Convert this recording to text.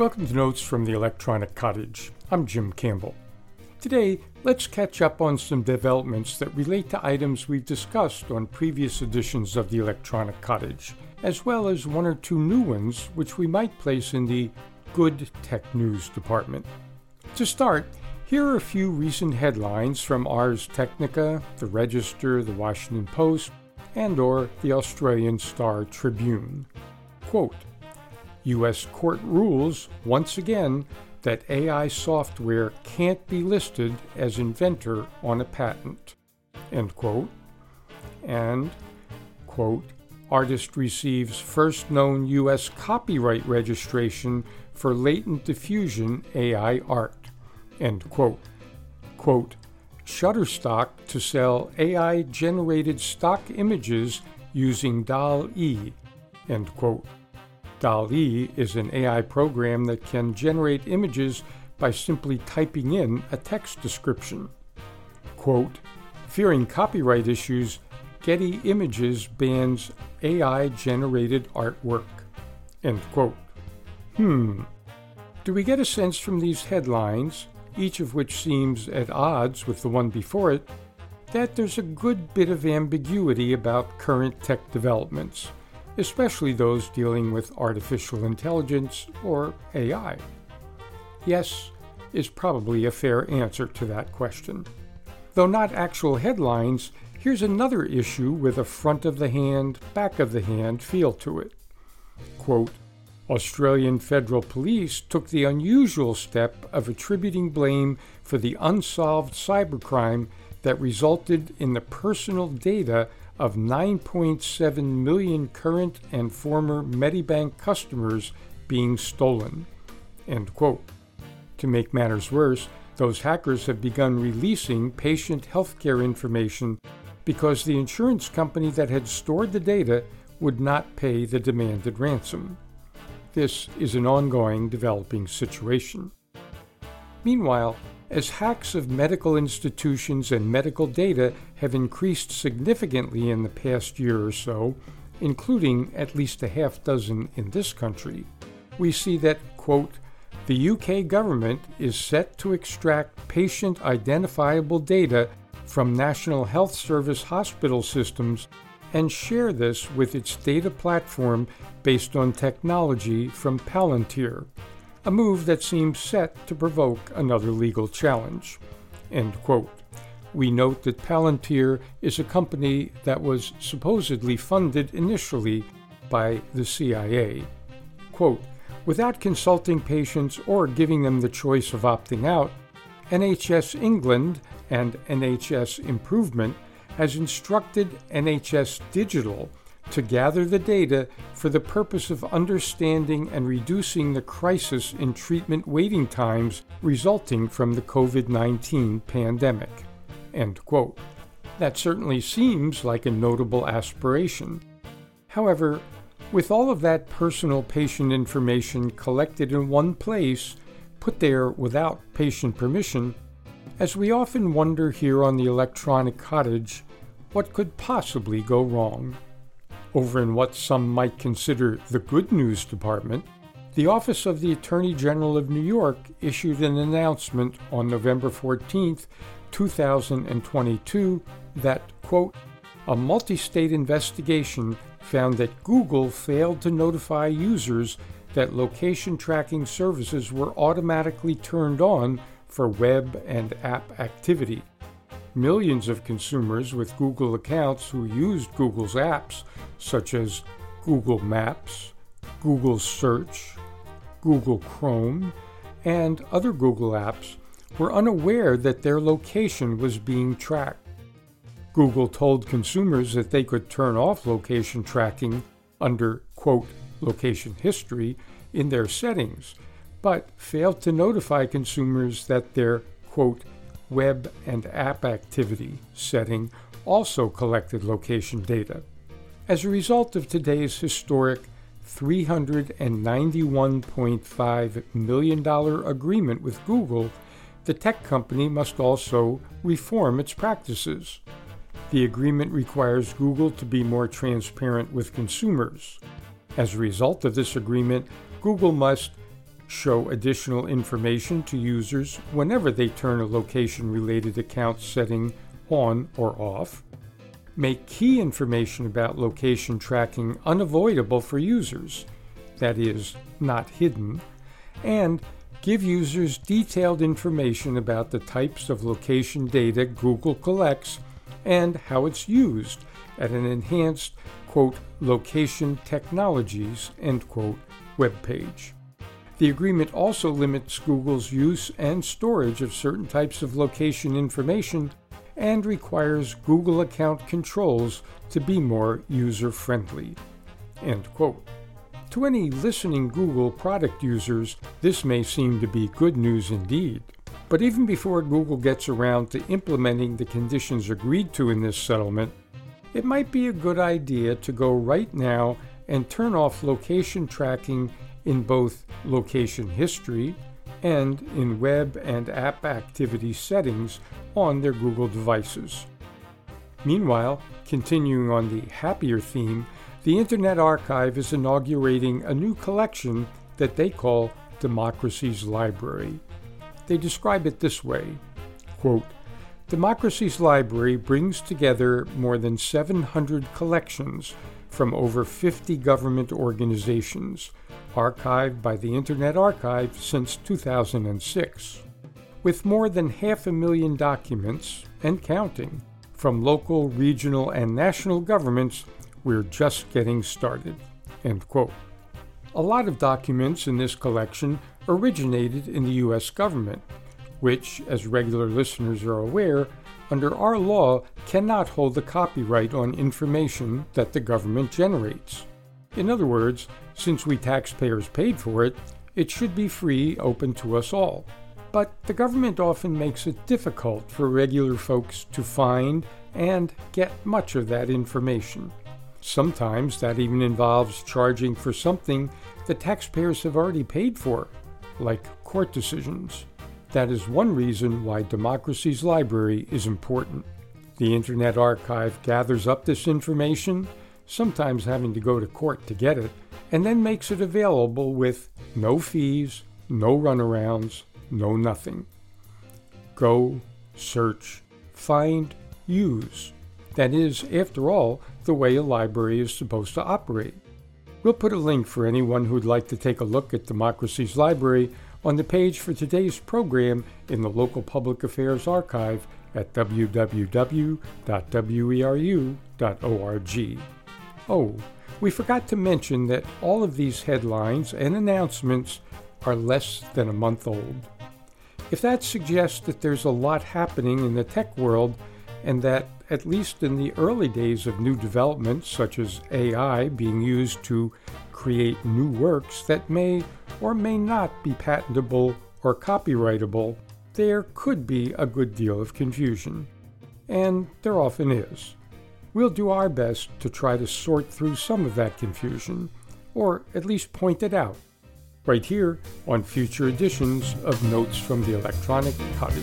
Welcome to Notes from the Electronic Cottage. I'm Jim Campbell. Today, let's catch up on some developments that relate to items we've discussed on previous editions of the Electronic Cottage, as well as one or two new ones which we might place in the Good Tech News department. To start, here are a few recent headlines from Ars Technica, the Register, the Washington Post, and or the Australian Star Tribune. Quote, U.S. court rules once again that AI software can't be listed as inventor on a patent. End quote. And, quote, artist receives first known U.S. copyright registration for latent diffusion AI art. End quote. Quote, Shutterstock to sell AI generated stock images using DALL-E. End quote. DALL-E is an AI program that can generate images by simply typing in a text description. Quote, fearing copyright issues, Getty Images bans AI generated artwork. End quote. Hmm. Do we get a sense from these headlines, each of which seems at odds with the one before it, that there's a good bit of ambiguity about current tech developments? Especially those dealing with artificial intelligence or AI? Yes is probably a fair answer to that question. Though not actual headlines, here's another issue with a front of the hand, back of the hand feel to it. Quote, Australian federal police took the unusual step of attributing blame for the unsolved cybercrime that resulted in the personal data of 9.7 million current and former Medibank customers being stolen. End quote. To make matters worse, those hackers have begun releasing patient healthcare information because the insurance company that had stored the data would not pay the demanded ransom. This is an ongoing developing situation. Meanwhile, as hacks of medical institutions and medical data have increased significantly in the past year or so, including at least a half dozen in this country, we see that, quote, the UK government is set to extract patient identifiable data from National Health Service hospital systems and share this with its data platform based on technology from Palantir, a move that seems set to provoke another legal challenge. We note that Palantir is a company that was supposedly funded initially by the CIA. Quote, Without consulting patients or giving them the choice of opting out, NHS England and NHS Improvement has instructed NHS Digital to gather the data for the purpose of understanding and reducing the crisis in treatment waiting times resulting from the COVID 19 pandemic. End quote. That certainly seems like a notable aspiration. However, with all of that personal patient information collected in one place, put there without patient permission, as we often wonder here on the electronic cottage, what could possibly go wrong? Over in what some might consider the good news department, the Office of the Attorney General of New York issued an announcement on November 14, 2022, that, quote, a multi state investigation found that Google failed to notify users that location tracking services were automatically turned on for web and app activity. Millions of consumers with Google accounts who used Google's apps such as Google Maps, Google Search, Google Chrome, and other Google apps were unaware that their location was being tracked. Google told consumers that they could turn off location tracking under, quote, location history in their settings, but failed to notify consumers that their, quote, web and app activity setting also collected location data. As a result of today's historic $391.5 million agreement with Google, the tech company must also reform its practices. The agreement requires Google to be more transparent with consumers. As a result of this agreement, Google must show additional information to users whenever they turn a location related account setting on or off, make key information about location tracking unavoidable for users, that is, not hidden, and give users detailed information about the types of location data Google collects and how it's used at an enhanced, quote, location technologies, end quote, webpage. The agreement also limits Google's use and storage of certain types of location information and requires Google account controls to be more user friendly. End quote. To any listening Google product users, this may seem to be good news indeed. But even before Google gets around to implementing the conditions agreed to in this settlement, it might be a good idea to go right now and turn off location tracking in both location history and in web and app activity settings on their Google devices. Meanwhile, continuing on the happier theme, the Internet Archive is inaugurating a new collection that they call Democracy's Library. They describe it this way quote, Democracy's Library brings together more than 700 collections from over 50 government organizations, archived by the Internet Archive since 2006. With more than half a million documents, and counting, from local, regional, and national governments, we're just getting started. End quote. A lot of documents in this collection originated in the U.S. government, which, as regular listeners are aware, under our law cannot hold the copyright on information that the government generates. In other words, since we taxpayers paid for it, it should be free, open to us all. But the government often makes it difficult for regular folks to find and get much of that information. Sometimes that even involves charging for something the taxpayers have already paid for, like court decisions. That is one reason why Democracy's Library is important. The Internet Archive gathers up this information, sometimes having to go to court to get it, and then makes it available with no fees, no runarounds, no nothing. Go, search, find, use. That is, after all, the way a library is supposed to operate. We'll put a link for anyone who'd like to take a look at Democracy's Library on the page for today's program in the local public affairs archive at www.weru.org. Oh, we forgot to mention that all of these headlines and announcements are less than a month old. If that suggests that there's a lot happening in the tech world and that, at least in the early days of new developments such as AI being used to create new works that may or may not be patentable or copyrightable, there could be a good deal of confusion. And there often is. We'll do our best to try to sort through some of that confusion, or at least point it out, right here on future editions of Notes from the Electronic Cottage.